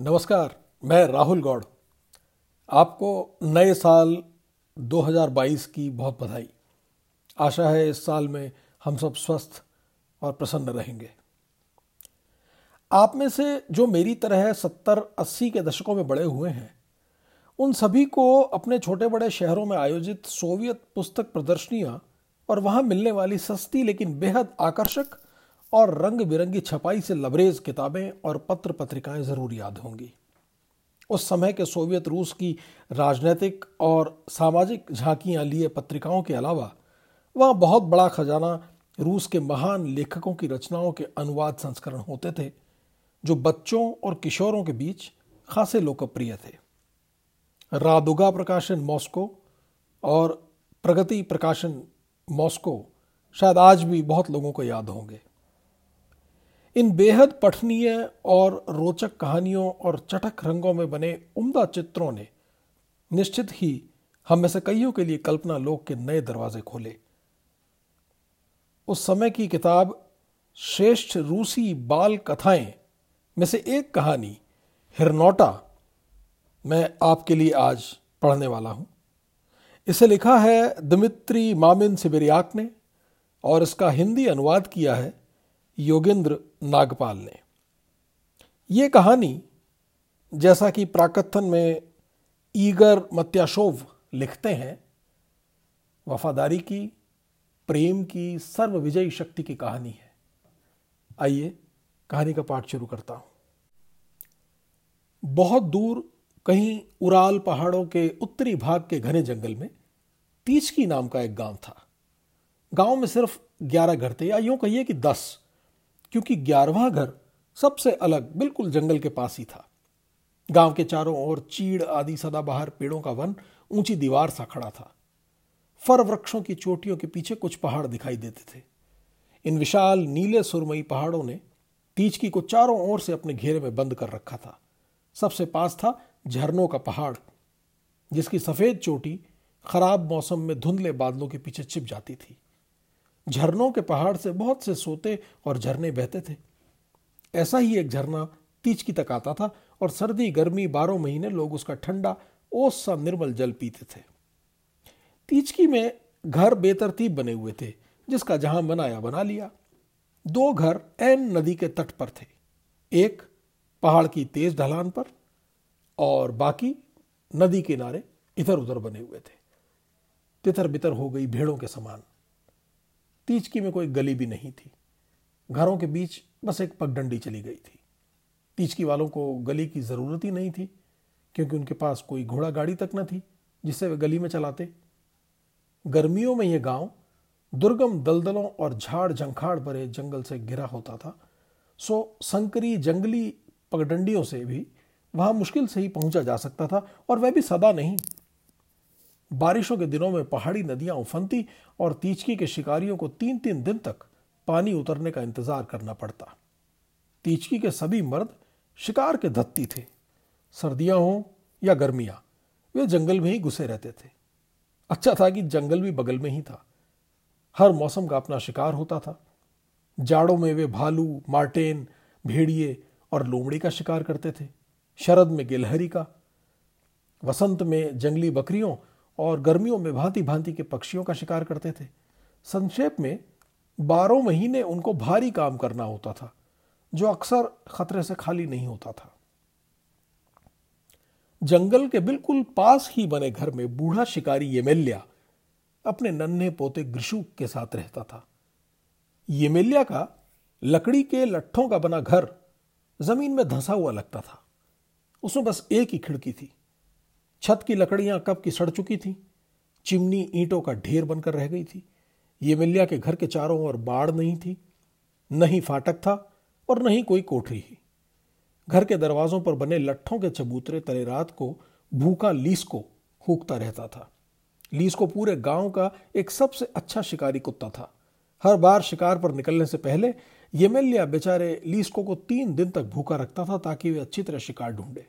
नमस्कार, मैं राहुल गौड़। आपको नए साल 2022 की बहुत बधाई। आशा है इस साल में हम सब स्वस्थ और प्रसन्न रहेंगे। आप में से जो मेरी तरह सत्तर, अस्सी के दशकों में बड़े हुए हैं, उन सभी को अपने छोटे बड़े शहरों में आयोजित सोवियत पुस्तक प्रदर्शनियाँ और वहाँ मिलने वाली सस्ती लेकिन बेहद आकर्षक और रंग बिरंगी छपाई से लबरेज किताबें और पत्र पत्रिकाएँ ज़रूर याद होंगी। उस समय के सोवियत रूस की राजनीतिक और सामाजिक झांकियाँ लिए पत्रिकाओं के अलावा, वहाँ बहुत बड़ा खजाना रूस के महान लेखकों की रचनाओं के अनुवाद संस्करण होते थे, जो बच्चों और किशोरों के बीच खासे लोकप्रिय थे। रादुगा प्रकाशन मॉस्को और प्रगति प्रकाशन मॉस्को शायद आज भी बहुत लोगों को याद होंगे। इन बेहद पठनीय और रोचक कहानियों और चटक रंगों में बने उम्दा चित्रों ने निश्चित ही हम में से कईयों के लिए कल्पना लोक के नए दरवाजे खोले। उस समय की किताब, श्रेष्ठ रूसी बाल कथाएँ में से एक कहानी, हिरनौटा, मैं आपके लिए आज पढ़ने वाला हूँ। इसे लिखा है दमित्री मामिन सिबिरियाक ने और इसका हिंदी अनुवाद किया है योगेंद्र नागपाल ने। ये कहानी जैसा कि प्राकथन में ईगर मत्याशोव लिखते हैं, वफादारी की, प्रेम की, सर्वविजयी शक्ति की कहानी है। आइए कहानी का पाठ शुरू करता हूँ। बहुत दूर कहीं उराल पहाड़ों के उत्तरी भाग के घने जंगल में तीचकी नाम का एक गाँव था। गाँव में सिर्फ़ ग्यारह घर थे या यूँ कहिए कि दस। क्योंकि ग्यारहवा घर सबसे अलग, बिल्कुल जंगल के पास ही था। गाँव के चारों ओर चीड़ आदि सदाबहार पेड़ों का वन ऊँची दीवार सा खड़ा था। फर वृक्षों की चोटियों के पीछे कुछ पहाड़ दिखाई देते थे। इन विशाल नीले सुरमई पहाड़ों ने तीचकी को चारों ओर से अपने घेरे में बंद कर रखा था। सबसे पास था झरनों का पहाड़, जिसकी सफ़ेद चोटी खराब मौसम में धुंधले बादलों के पीछे छिप जाती थी। झरनों के पहाड़ से बहुत से सोते और झरने बहते थे। ऐसा ही एक झरना तीचकी तक आता था और सर्दी, गर्मी बारह महीने लोग उसका ठंडा, ओस सा निर्मल जल पीते थे। तीचकी में घर बेतरतीब बने हुए थे, जिसका जहाँ बनाया बना लिया। दो घर एन नदी के तट पर थे, एक पहाड़ की तेज ढलान पर और बाकी नदी किनारे इधर उधर बने हुए थे। तितर बितर हो गई भेड़ों के समान। तीचकी में कोई गली भी नहीं थी। घरों के बीच बस एक पगडंडी चली गई थी। तीचकी वालों को गली की ज़रूरत ही नहीं थी, क्योंकि उनके पास कोई घोड़ा गाड़ी तक न थी, जिससे वे गली में चलाते। गर्मियों में यह गाँव दुर्गम दलदलों और झाड़ झंखाड़ भरे जंगल से घिरा होता था, सो संकरी जंगली पगडंडियों से भी वहाँ मुश्किल से ही पहुँचा जा सकता था, और वह भी सदा नहीं। बारिशों के दिनों में पहाड़ी नदियाँ उफनती और तीचकी के शिकारियों को तीन तीन दिन तक पानी उतरने का इंतज़ार करना पड़ता। तीचकी के सभी मर्द शिकार के धत्ती थे। सर्दियाँ हों या गर्मियाँ, वे जंगल में ही घुसे रहते थे। अच्छा था कि जंगल भी बगल में ही था। हर मौसम का अपना शिकार होता था। जाड़ों में वे भालू, मार्टेन, भेड़िए और लोमड़ी का शिकार करते थे। शरद में गिलहरी का, वसंत में जंगली बकरियों और गर्मियों में भांति भांति के पक्षियों का शिकार करते थे। संक्षेप में, बारह महीने उनको भारी काम करना होता था, जो अक्सर खतरे से खाली नहीं होता था। जंगल के बिल्कुल पास ही बने घर में बूढ़ा शिकारी येमेल्या अपने नन्हे पोते ग्रिशुक के साथ रहता था। येमेल्या का लकड़ी के लट्ठों का बना घर ज़मीन में धंसा हुआ लगता था। उसमें बस एक ही खिड़की थी। छत की लकड़ियाँ कब की सड़ चुकी थी? चिमनी ईंटों का ढेर बनकर रह गई थी। ये मिल्या के घर के चारों ओर बाढ़ नहीं थी, न ही फाटक था और न ही कोई कोठरी ही। घर के दरवाजों पर बने लट्ठों के चबूतरे तले रात को भूखा लीस को हूकता रहता था। लीस को पूरे गाँव का एक सबसे अच्छा शिकारी कुत्ता था। हर बार शिकार पर निकलने से पहले येमेलिया बेचारे लीस्को को तीन दिन तक भूखा रखता था ताकि वे अच्छी तरह शिकार ढूंढे।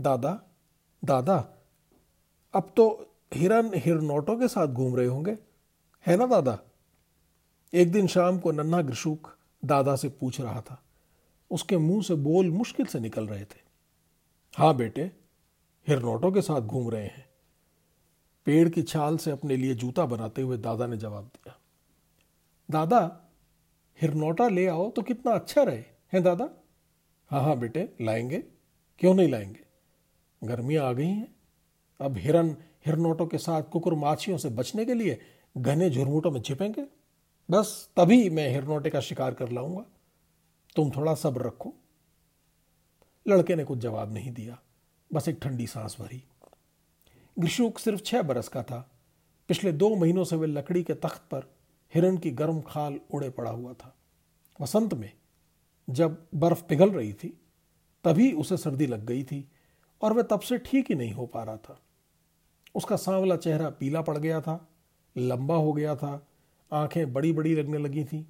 दादा दादा, अब तो हिरन हिरनोटों के साथ घूम रहे होंगे, है ना दादा? एक दिन शाम को नन्हा ग्रशुक दादा से पूछ रहा था। उसके मुँह से बोल मुश्किल से निकल रहे थे। हाँ बेटे, हिरनोटों के साथ घूम रहे हैं। पेड़ की छाल से अपने लिए जूता बनाते हुए दादा ने जवाब दिया। दादा, हिरनोटा ले आओ तो कितना अच्छा रहे, हैं दादा? हाँ हाँ बेटे, लाएँगे। क्यों नहीं लाएँगे? गर्मियाँ आ गई हैं। अब हिरन, हिरनोटों के साथ कुकुर माछियों से बचने के लिए घने झुरमुटों में छिपेंगे। बस तभी मैं हिरनोटे का शिकार कर लाऊँगा। तुम थोड़ा सब्र रखो। लड़के ने कुछ जवाब नहीं दिया। बस एक ठंडी सांस भरी। ग्रीशुक सिर्फ़ छह बरस का था। पिछले दो महीनों से वे लकड़ी के तख्त पर हिरण की गर्म खाल उड़े पड़ा हुआ था। वसंत में जब बर्फ़ पिघल रही थी, तभी उसे सर्दी लग गई थी। और वह तब से ठीक ही नहीं हो पा रहा था। उसका सांवला चेहरा पीला पड़ गया था, लंबा हो गया था, आँखें बड़ी बड़ी लगने लगी थी,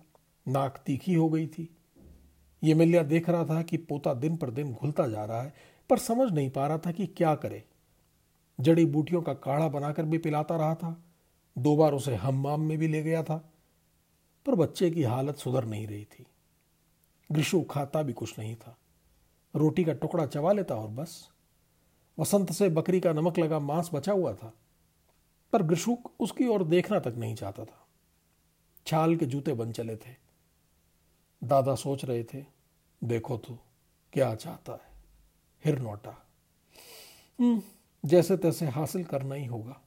नाक तीखी हो गई थी। ये मिलिया देख रहा था कि पोता दिन पर दिन घुलता जा रहा है, पर समझ नहीं पा रहा था कि क्या करे। जड़ी बूटियों का काढ़ा बनाकर भी पिलाता रहा था, दो बार उसे हम्माम में भी ले गया था, पर बच्चे की हालत सुधर नहीं रही थी। ग्रीशु खाता भी कुछ नहीं था। रोटी का टुकड़ा चबा लेता और बस। वसंत से बकरी का नमक लगा मांस बचा हुआ था पर ग्रीशुक उसकी ओर देखना तक नहीं चाहता था। छाल के जूते बन चले थे। दादा सोच रहे थे देखो तो क्या चाहता है। हिरनोटा हम्म, जैसे तैसे हासिल करना ही होगा।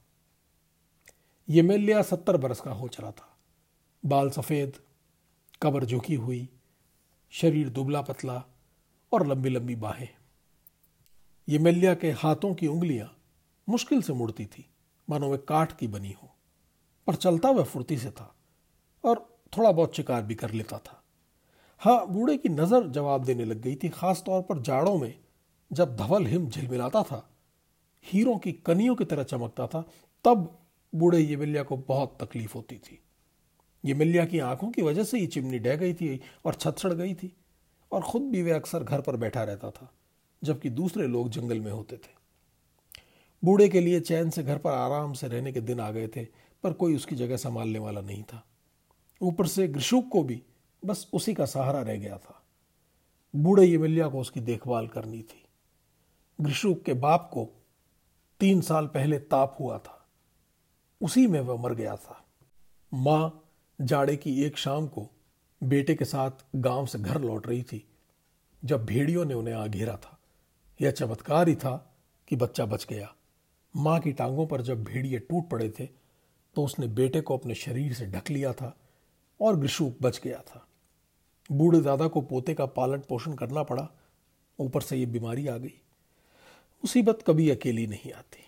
ये मेलिया सत्तर बरस का हो चला था। बाल सफ़ेद कबर झुकी हुई शरीर दुबला पतला और लंबी लंबी बाहें। ये के हाथों की उंगलियाँ मुश्किल से मुड़ती थी। मानो वे काठ की बनी हो। पर चलता वह फुर्ती से था और थोड़ा बहुत शिकार भी कर लेता था। हाँ बूढ़े की नज़र जवाब देने लग गई थी खास तौर पर जाड़ों में जब धवल हिम झिलमिलाता था, हीरों की कनियों की तरह चमकता था, तब बूढ़े ये मिलिया को बहुत तकलीफ़ होती थी। ये मिलिया की आँखों की वजह से ही चिमनी डह गई थी और छत सड़ गई थी और खुद भी वे अक्सर घर पर बैठा रहता था। जबकि दूसरे लोग जंगल में होते थे। बूढ़े के लिए चैन से घर पर आराम से रहने के दिन आ गए थे, पर कोई उसकी जगह संभालने वाला नहीं था। ऊपर से ग्रीशुक को भी बस उसी का सहारा रह गया था। बूढ़े यमिल्या को उसकी देखभाल करनी थी। ग्रीशुक के बाप को तीन साल पहले ताप हुआ था। उसी में वह मर गया था। माँ जाड़े की एक शाम को बेटे के साथ गाँव से घर लौट रही थी, जब भेड़ियों ने उन्हें आ घेरा था। यह चमत्कार ही था कि बच्चा बच गया। माँ की टांगों पर जब भेड़िए टूट पड़े थे तो उसने बेटे को अपने शरीर से ढक लिया था और ग्रीशुक बच गया था। बूढ़े दादा को पोते का पालन पोषण करना पड़ा। ऊपर से ये बीमारी आ गई। मुसीबत कभी अकेली नहीं आती।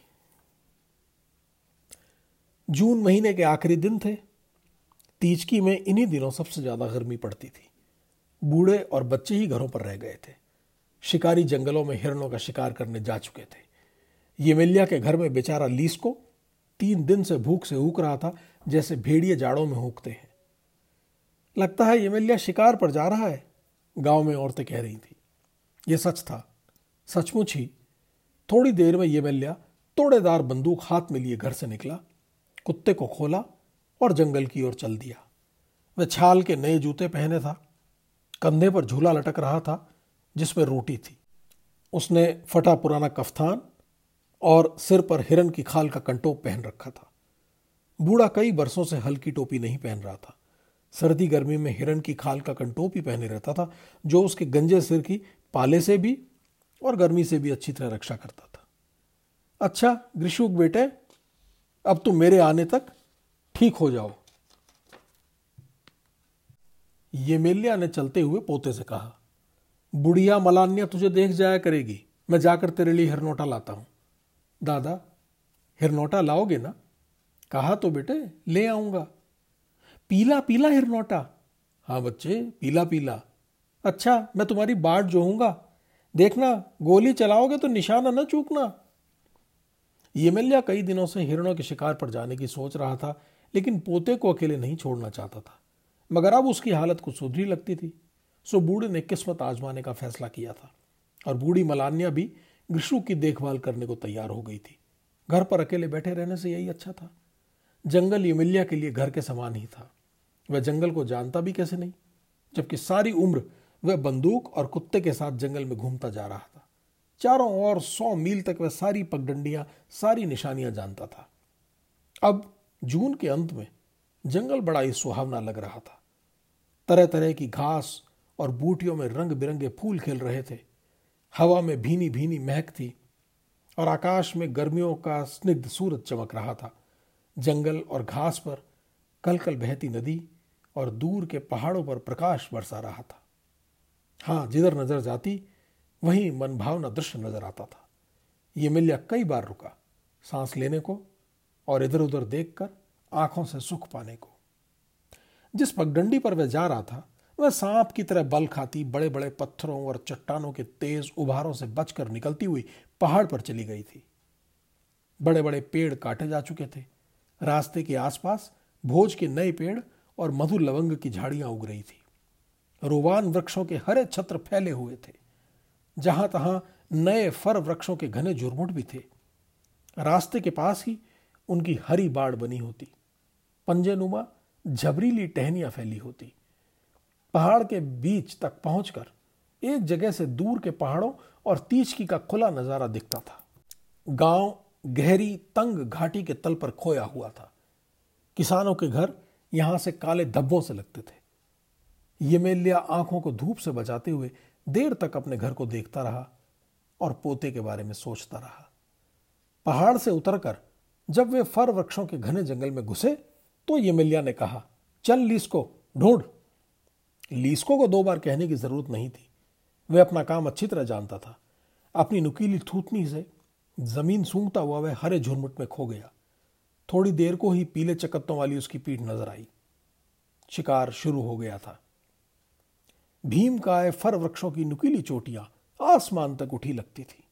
जून महीने के आखिरी दिन थे। तीजकी में इन्हीं दिनों सबसे ज़्यादा गर्मी पड़ती थी। बूढ़े और बच्चे ही घरों पर रह गए थे। शिकारी जंगलों में हिरणों का शिकार करने जा चुके थे। येमेलिया के घर में बेचारा लीस को तीन दिन से भूख से ऊक रहा था, जैसे भेड़िए जाड़ों में हूकते हैं। लगता है येमेलिया शिकार पर जा रहा है, गाँव में औरतें कह रही थी। यह सच था। सचमुच ही, थोड़ी देर में येमेलिया तोड़ेदार बंदूक हाथ में लिए घर से निकला, कुत्ते को खोला और जंगल की ओर चल दिया। वह छाल के नए जूते पहने था, कंधे पर झूला लटक रहा था जिसमें रोटी थी। उसने फटा पुराना कफ्तान और सिर पर हिरन की खाल का कंटोप पहन रखा था। बूढ़ा कई बरसों से हल्की टोपी नहीं पहन रहा था। सर्दी गर्मी में हिरन की खाल का कंटोप ही पहने रहता था, जो उसके गंजे सिर की पाले से भी और गर्मी से भी अच्छी तरह रक्षा करता था। अच्छा ग्रीशुक बेटे, अब तुम मेरे आने तक ठीक हो जाओ। ये मेलिया ने चलते हुए पोते से कहा बुढ़िया मलान्या तुझे देख जाया करेगी। मैं जाकर तेरे लिए हिरनोटा लाता हूँ। दादा, हिरनोटा लाओगे ना? कहा तो बेटे, ले आऊँगा। पीला पीला हिरनोटा। हाँ बच्चे, पीला पीला। अच्छा मैं तुम्हारी बाट जोहूँगा। देखना, गोली चलाओगे तो निशाना न चूकना। ये मिल्या कई दिनों से हिरणों के शिकार पर जाने की सोच रहा था, लेकिन पोते को अकेले नहीं छोड़ना चाहता था। मगर अब उसकी हालत कुछ सुधरी लगती थी। सो बूढ़े ने किस्मत आजमाने का फैसला किया था। और बूढ़ी मलान्या भी ग्रीशु की देखभाल करने को तैयार हो गई थी। घर पर अकेले बैठे रहने से यही अच्छा था। जंगल यमिल्या के लिए घर के समान ही था। वह जंगल को जानता भी कैसे नहीं, जबकि सारी उम्र वह बंदूक और कुत्ते के साथ जंगल में घूमता जा रहा था। चारों ओर सौ मील तक वह सारी पगडंडियाँ, सारी निशानियाँ जानता था। अब जून के अंत में जंगल बड़ा ही सुहावना लग रहा था। तरह तरह की घास और बूटियों में रंग बिरंगे फूल खिल रहे थे। हवा में भीनी भीनी महक थी और आकाश में गर्मियों का स्निग्ध सूरज चमक रहा था। जंगल और घास पर कल कल बहती नदी और दूर के पहाड़ों पर प्रकाश बरसा रहा था। हाँ जिधर नज़र जाती, वहीं मनभावना दृश्य नज़र आता था। ये मिल्या कई बार रुका, सांस लेने को और इधर उधर देखकर आँखों से सुख पाने को। जिस पगडंडी पर वह जा रहा था वह सांप की तरह बल खाती बड़े बड़े पत्थरों और चट्टानों के तेज उभारों से बचकर निकलती हुई पहाड़ पर चली गई थी। बड़े बड़े पेड़ काटे जा चुके थे। रास्ते के आसपास भोज के नए पेड़ और मधु लवंग की झाड़ियाँ उग रही थी। रोवान वृक्षों के हरे छत्र फैले हुए थे। जहाँ तहां नए फर वृक्षों के घने झुरमुट भी थे। रास्ते के पास ही उनकी हरी बाड़ बनी होती। पंजेनुमा, झबरीली टहनियाँ फैली होती। पहाड़ के बीच तक पहुंचकर एक जगह से दूर के पहाड़ों और तीचकी का खुला नज़ारा दिखता था। गाँव गहरी तंग घाटी के तल पर खोया हुआ था। किसानों के घर यहाँ से काले धब्बों से लगते थे। यमेलिया आँखों को धूप से बचाते हुए देर तक अपने घर को देखता रहा और पोते के बारे में सोचता रहा। पहाड़ से उतरकर जब वे फर वृक्षों के घने जंगल में घुसे तो यमेलिया ने कहा, चल लीस को ढूंढ। लीस्को को दो बार कहने की ज़रूरत नहीं थी। वह अपना काम अच्छी तरह जानता था। अपनी नुकीली थूथनी से ज़मीन सूंघता हुआ वह हरे झुरमुट में खो गया। थोड़ी देर को ही पीले चकत्तों वाली उसकी पीठ नज़र आई। शिकार शुरू हो गया था। भीम काय फर वृक्षों की नुकीली चोटियाँ आसमान तक उठी लगती थी।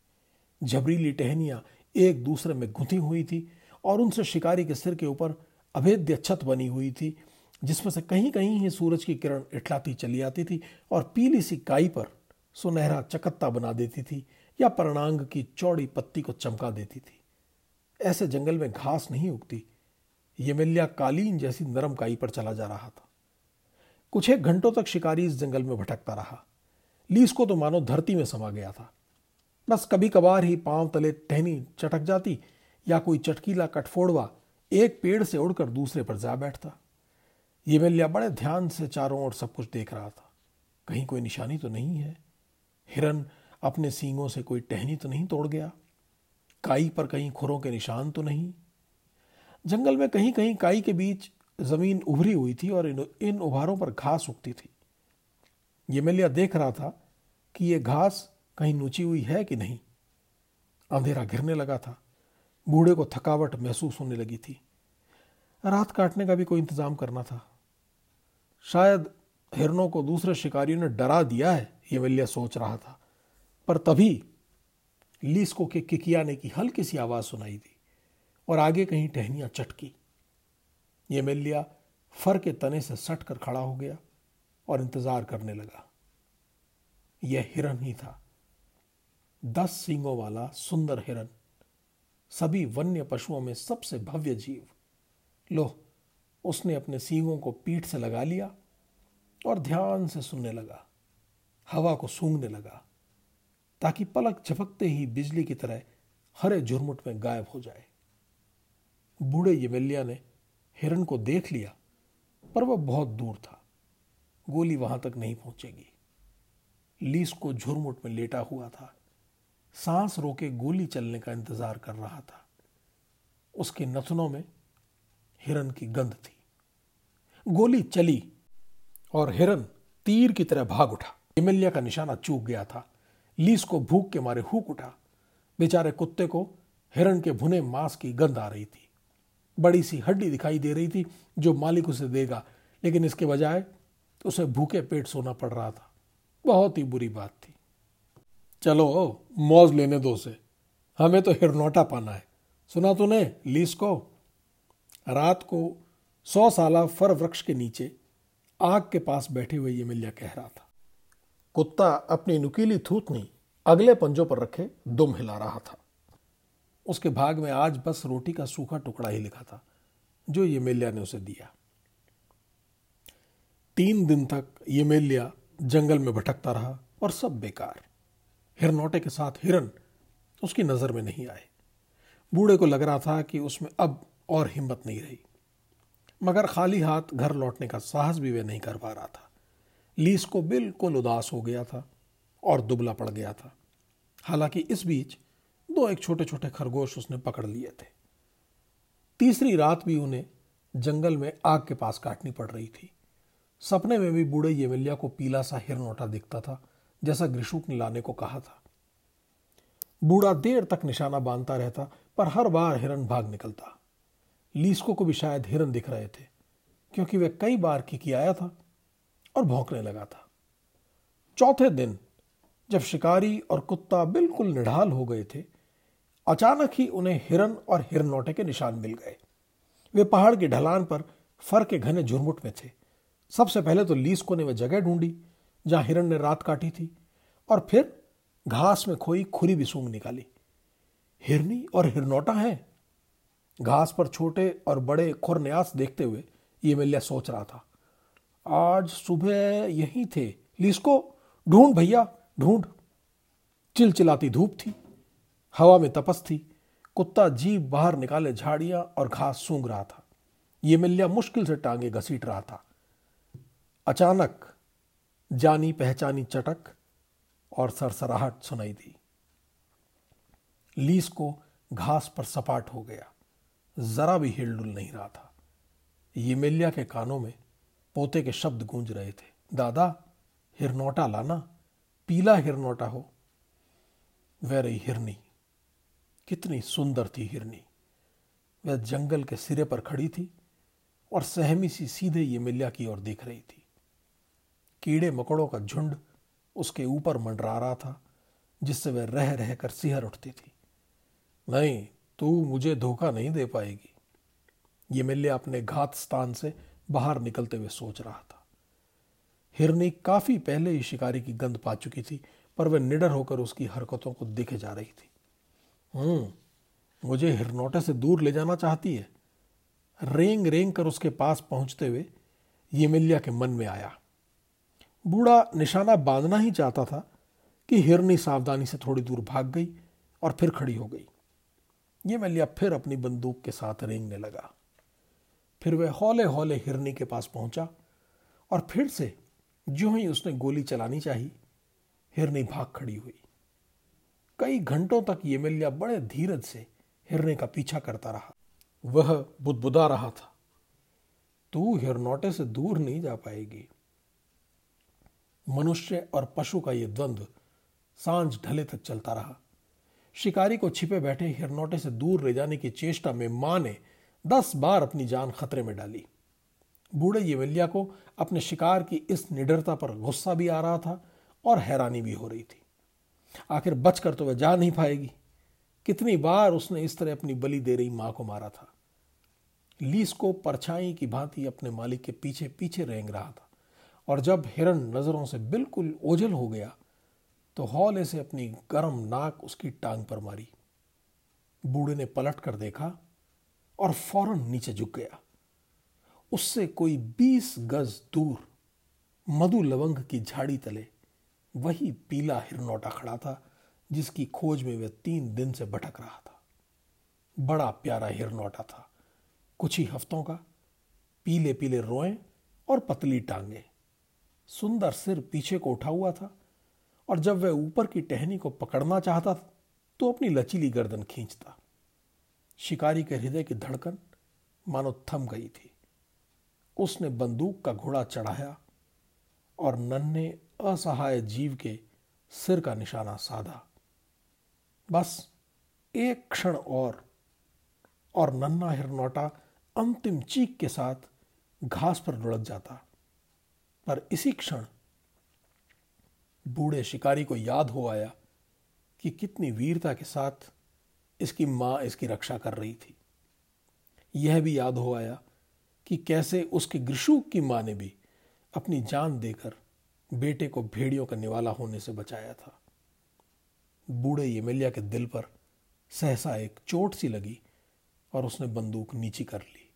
झबरीली टहनियाँ एक दूसरे में गुंथी हुई थी और उनसे शिकारी के सिर के ऊपर अभेद्य छत बनी हुई थी। जिसमें से कहीं कहीं ही सूरज की किरण इठलाती चली आती थी और पीली सी काई पर सुनहरा चकत्ता बना देती थी या परणांग की चौड़ी पत्ती को चमका देती थी। ऐसे जंगल में घास नहीं उगती यमिल्या कालीन जैसी नरम काई पर चला जा रहा था। कुछ एक घंटों तक शिकारी इस जंगल में भटकता रहा। लीस को तो मानो धरती में समा गया था। बस कभी कभार ही पाँव तले टहनी चटक जाती या कोई चटकीला कटफोड़वा एक पेड़ से उड़कर दूसरे पर जा बैठता। ये बड़े ध्यान से चारों ओर सब कुछ देख रहा था। कहीं कोई निशानी तो नहीं है। हिरन अपने सींगों से कोई टहनी तो नहीं तोड़ गया। काई पर कहीं खुरों के निशान तो नहीं। जंगल में कहीं कहीं काई के बीच ज़मीन उभरी हुई थी और इन इन उभारों पर घास उगती थी। ये देख रहा था कि यह घास कहीं नुची हुई है कि नहीं। अंधेरा घिरने लगा था। बूढ़े को थकावट महसूस होने लगी थी। रात काटने का भी कोई इंतज़ाम करना था। शायद हिरनों को दूसरे शिकारियों ने डरा दिया है, ये वल्य सोच रहा था। पर तभी लीस्को के किकियाने की हल्की सी आवाज़ सुनाई दी और आगे कहीं टहनियाँ चटकी। ये मिलिया फर के तने से सट कर खड़ा हो गया और इंतज़ार करने लगा। यह हिरन ही था। दस सींगों वाला सुंदर हिरन, सभी वन्य पशुओं में सबसे भव्य जीव। लो उसने अपने सींगों को पीठ से लगा लिया और ध्यान से सुनने लगा, हवा को सूंघने लगा, ताकि पलक झपकते ही बिजली की तरह हरे झुरमुट में गायब हो जाए। बूढ़े यमेलिया ने हिरन को देख लिया, पर वह बहुत दूर था। गोली वहाँ तक नहीं पहुंचेगी। लीस को झुरमुट में लेटा हुआ था। सांस रोके गोली चलने का इंतज़ार कर रहा था। उसके नथनों में हिरन की गंध थी। गोली चली और हिरन तीर की तरह भाग उठा। इमल्या का निशाना चूक गया था। लीस को भूख के मारे हुक उठा। बेचारे कुत्ते को हिरन के भुने मांस की गंध आ रही थी। बड़ी सी हड्डी दिखाई दे रही थी जो मालिक उसे देगा, लेकिन इसके बजाय उसे भूखे पेट सोना पड़ रहा था। बहुत ही बुरी बात थी। चलो, मौज लेने दो से हमें तो हिरनोटा पाना है। सुना तूने लीस को? रात को सौ साल फर वृक्ष के नीचे आग के पास बैठे हुए ये मिल्या कह रहा था। कुत्ता अपनी नुकीली थूथनी अगले पंजों पर रखे दुम हिला रहा था। उसके भाग में आज बस रोटी का सूखा टुकड़ा ही लिखा था, जो येमेलिया ने उसे दिया। तीन दिन तक येमेलिया जंगल में भटकता रहा और सब बेकार। हिरनौटे के साथ हिरन उसकी नज़र में नहीं आए। बूढ़े को लग रहा था कि उसमें अब और हिम्मत नहीं रही। मगर खाली हाथ घर लौटने का साहस भी वह नहीं कर पा रहा था। लीस को बिल्कुल उदास हो गया था और दुबला पड़ गया था। हालाँकि इस बीच दो एक छोटे छोटे खरगोश उसने पकड़ लिए थे। तीसरी रात भी उन्हें जंगल में आग के पास काटनी पड़ रही थी। सपने में भी बूढ़े येमिलिया को पीला सा हिरनोटा दिखता था, जैसा ग्रीशुक ने लाने को कहा था। बूढ़ा देर तक निशाना बांधता रहता, पर हर बार हिरन भाग निकलता। लीस्को को भी शायद हिरन दिख रहे थे, क्योंकि वह कई बार की आया था और भौंकने लगा था। चौथे दिन, जब शिकारी और कुत्ता बिल्कुल निढाल हो गए थे, अचानक ही उन्हें हिरन और हिरनौटे के निशान मिल गए। वे पहाड़ की ढलान पर फर के घने झुरमुट में थे। सबसे पहले तो लीस्को ने वह जगह ढूंढी, जहाँ हिरन ने रात काटी थी, और फिर घास में खोई खुरी भी सूंग निकाली। हिरनी और हिरनौटा है? घास पर छोटे और बड़े खुरन्यास देखते हुए ये मिल्या सोच रहा था। आज सुबह यहीं थे। लिस्को, ढूंढ भैया, ढूंढ। चिलचिलाती धूप थी। हवा में तपस थी। कुत्ता जीप बाहर निकाले झाड़ियाँ और घास सूंघ रहा था। ये मिल्या मुश्किल से टांगे घसीट रहा था। अचानक जानी पहचानी चटक और सरसराहट सुनाई दी। लीस को घास पर सपाट हो गया। जरा भी हिलडुल नहीं रहा था। ये मिल्या के कानों में पोते के शब्द गूंज रहे थे। दादा, हिरनौटा लाना। पीला हिरनौटा हो। वह रही हिरनी। कितनी सुंदर थी हिरनी। वह जंगल के सिरे पर खड़ी थी और सहमी सी सीधे ये मिल्या की ओर देख रही थी। कीड़े मकड़ों का झुंड उसके ऊपर मंडरा रहा था, जिससे वह रह रह कर सिहर उठती थी। नहीं तू मुझे धोखा नहीं दे पाएगी। ये मिल्या अपने घात स्थान से बाहर निकलते हुए सोच रहा था। हिरनी काफ़ी पहले ही शिकारी की गंध पा चुकी थी, पर वह निडर होकर उसकी हरकतों को देखे जा रही थी। हम्म मुझे हिरनोटे से दूर ले जाना चाहती है। रेंग रेंग कर उसके पास पहुँचते हुए ये मिल्या के मन में आया। बूढ़ा निशाना बांधना ही चाहता था कि हिरनी सावधानी से थोड़ी दूर भाग गई और फिर खड़ी हो गई। ये मिल्या फिर अपनी बंदूक के साथ रेंगने लगा। फिर वह हौले हौले हिरनी के पास पहुँचा और फिर से जो ही उसने गोली चलानी चाहिए हिरनी भाग खड़ी हुई। कई घंटों तक ये मिल्या बड़े धीरज से हिरने का पीछा करता रहा। वह बुदबुदा रहा था, तू हिरनौटे से दूर नहीं जा पाएगी। मनुष्य और पशु का यह द्वंद्व साँझ ढले तक चलता रहा। शिकारी को छिपे बैठे हिरनौटे से दूर ले जाने की चेष्टा में माँ ने दस बार अपनी जान खतरे में डाली। बूढ़े येवलिया को अपने शिकार की इस निडरता पर गुस्सा भी आ रहा था और हैरानी भी हो रही थी। आखिर बचकर तो वह जा नहीं पाएगी। कितनी बार उसने इस तरह अपनी बलि दे रही माँ को मारा था। लीस को परछाई की भांति अपने मालिक के पीछे पीछे रेंग रहा था और जब हिरण नज़रों से बिल्कुल ओझल हो गया तो हौले से अपनी गर्म नाक उसकी टांग पर मारी। बूढ़े ने पलट कर देखा और फ़ौरन नीचे झुक गया। उससे कोई बीस गज दूर मधु लवंग की झाड़ी तले वही पीला हिरनौटा खड़ा था, जिसकी खोज में वह तीन दिन से भटक रहा था। बड़ा प्यारा हिरनौटा था। कुछ ही हफ्तों का पीले पीले रोए और पतली टांगे। सुंदर सिर पीछे को उठा हुआ था और जब वह ऊपर की टहनी को पकड़ना चाहता तो अपनी लचीली गर्दन खींचता। शिकारी के हृदय की धड़कन मानो थम गई थी। उसने बंदूक का घोड़ा चढ़ाया और नन्हे असहाय जीव के सिर का निशाना साधा। बस एक क्षण और और नन्ना हिरनौटा अंतिम चीख के साथ घास पर लुढ़क जाता। पर इसी क्षण बूढ़े शिकारी को याद हो आया कि कितनी वीरता के साथ इसकी माँ इसकी रक्षा कर रही थी। यह भी याद हो आया कि कैसे उसके ग्रीशुक की माँ ने भी अपनी जान देकर बेटे को भेड़ियों का निवाला होने से बचाया था। बूढ़े यमेलिया के दिल पर सहसा एक चोट सी लगी और उसने बंदूक नीची कर ली।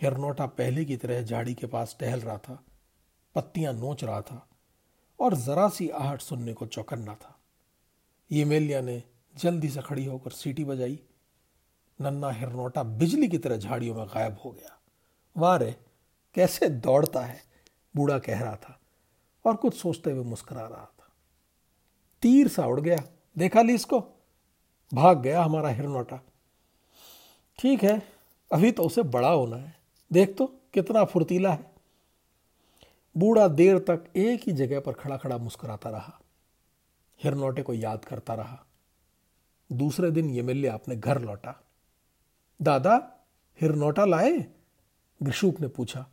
हिरनोटा पहले की तरह झाड़ी के पास टहल रहा था, पत्तियाँ नोच रहा था और जरा सी आहट सुनने को चौकन्ना था। ये मेलिया ने जल्दी से खड़ी होकर सीटी बजाई। नन्ना हिरनोटा बिजली की तरह झाड़ियों में गायब हो गया। वाह रे कैसे दौड़ता है? बूढ़ा कह रहा था और कुछ सोचते हुए मुस्कुरा रहा था। तीर सा उड़ गया। देखा ली इसको? भाग गया हमारा हिरनोटा। ठीक है, अभी तो उसे बड़ा होना है। देख तो कितना फुर्तीला है। बूढ़ा देर तक एक ही जगह पर खड़ा खड़ा मुस्कुराता रहा। हिरनौटे को याद करता रहा। दूसरे दिन यमिल्या अपने घर लौटा। दादा, हिरनौटा लाए? ग्रिशुक ने पूछा,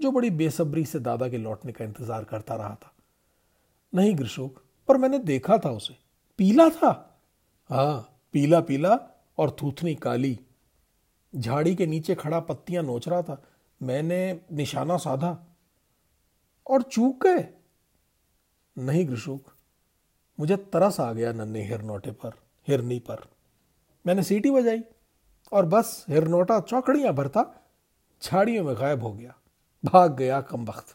जो बड़ी बेसब्री से दादा के लौटने का इंतज़ार करता रहा था। नहीं ग्रिशुक पर मैंने देखा था उसे। पीला था? हाँ पीला पीला और थूथनी काली। झाड़ी के नीचे खड़ा पत्तियाँ नोच रहा था। मैंने निशाना साधा। और चूक गए। नहीं ग्रिशुक, मुझे तरस आ गया नन्हे हिरनोटे पर, हिरनी पर। मैंने सीटी बजाई और बस हिरनोटा चौकड़ियाँ भरता झाड़ियों में गायब हो गया, भाग गया कम वक्त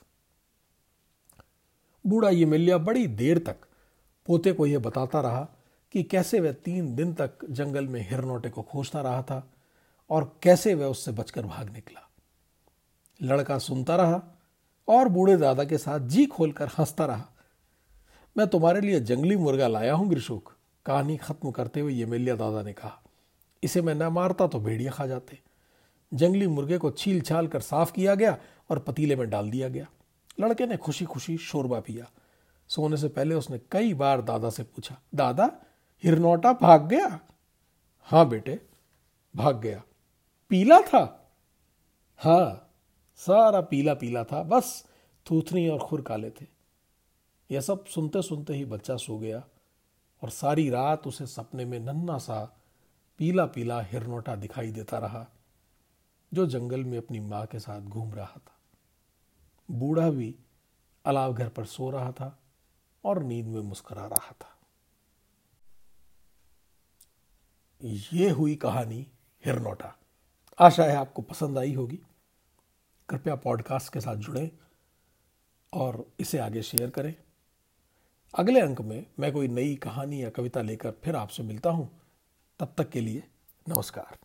बूढ़ा ये मिलिया बड़ी देर तक पोते को यह बताता रहा कि कैसे वह तीन दिन तक जंगल में हिरनोटे को खोजता रहा था और कैसे वह उससे बचकर भाग निकला। लड़का सुनता रहा और बूढ़े दादा के साथ जी खोलकर हंसता रहा। मैं तुम्हारे लिए जंगली मुर्गा लाया हूँ, ग्रीशुक। कहानी खत्म करते हुए ये दादा ने कहा, इसे मैं न मारता तो भेड़िया खा जाते। जंगली मुर्गे को छील छाल कर साफ़ किया गया और पतीले में डाल दिया गया। लड़के ने खुशी खुशी शोरबा पिया। सोने से पहले उसने कई बार दादा से पूछा, दादा, हिरनौटा भाग गया? हाँ बेटे, भाग गया। पीला था? हाँ सारा पीला पीला था, बस थूथनी और खुर काले थे। यह सब सुनते सुनते ही बच्चा सो गया और सारी रात उसे सपने में नन्ना सा पीला पीला हिरनोटा दिखाई देता रहा, जो जंगल में अपनी माँ के साथ घूम रहा था। बूढ़ा भी अलाव घर पर सो रहा था और नींद में मुस्करा रहा था। ये हुई कहानी हिरनोटा। आशा है आपको पसंद आई होगी। कृपया पॉडकास्ट के साथ जुड़ें और इसे आगे शेयर करें। अगले अंक में मैं कोई नई कहानी या कविता लेकर फिर आपसे मिलता हूँ। तब तक के लिए नमस्कार।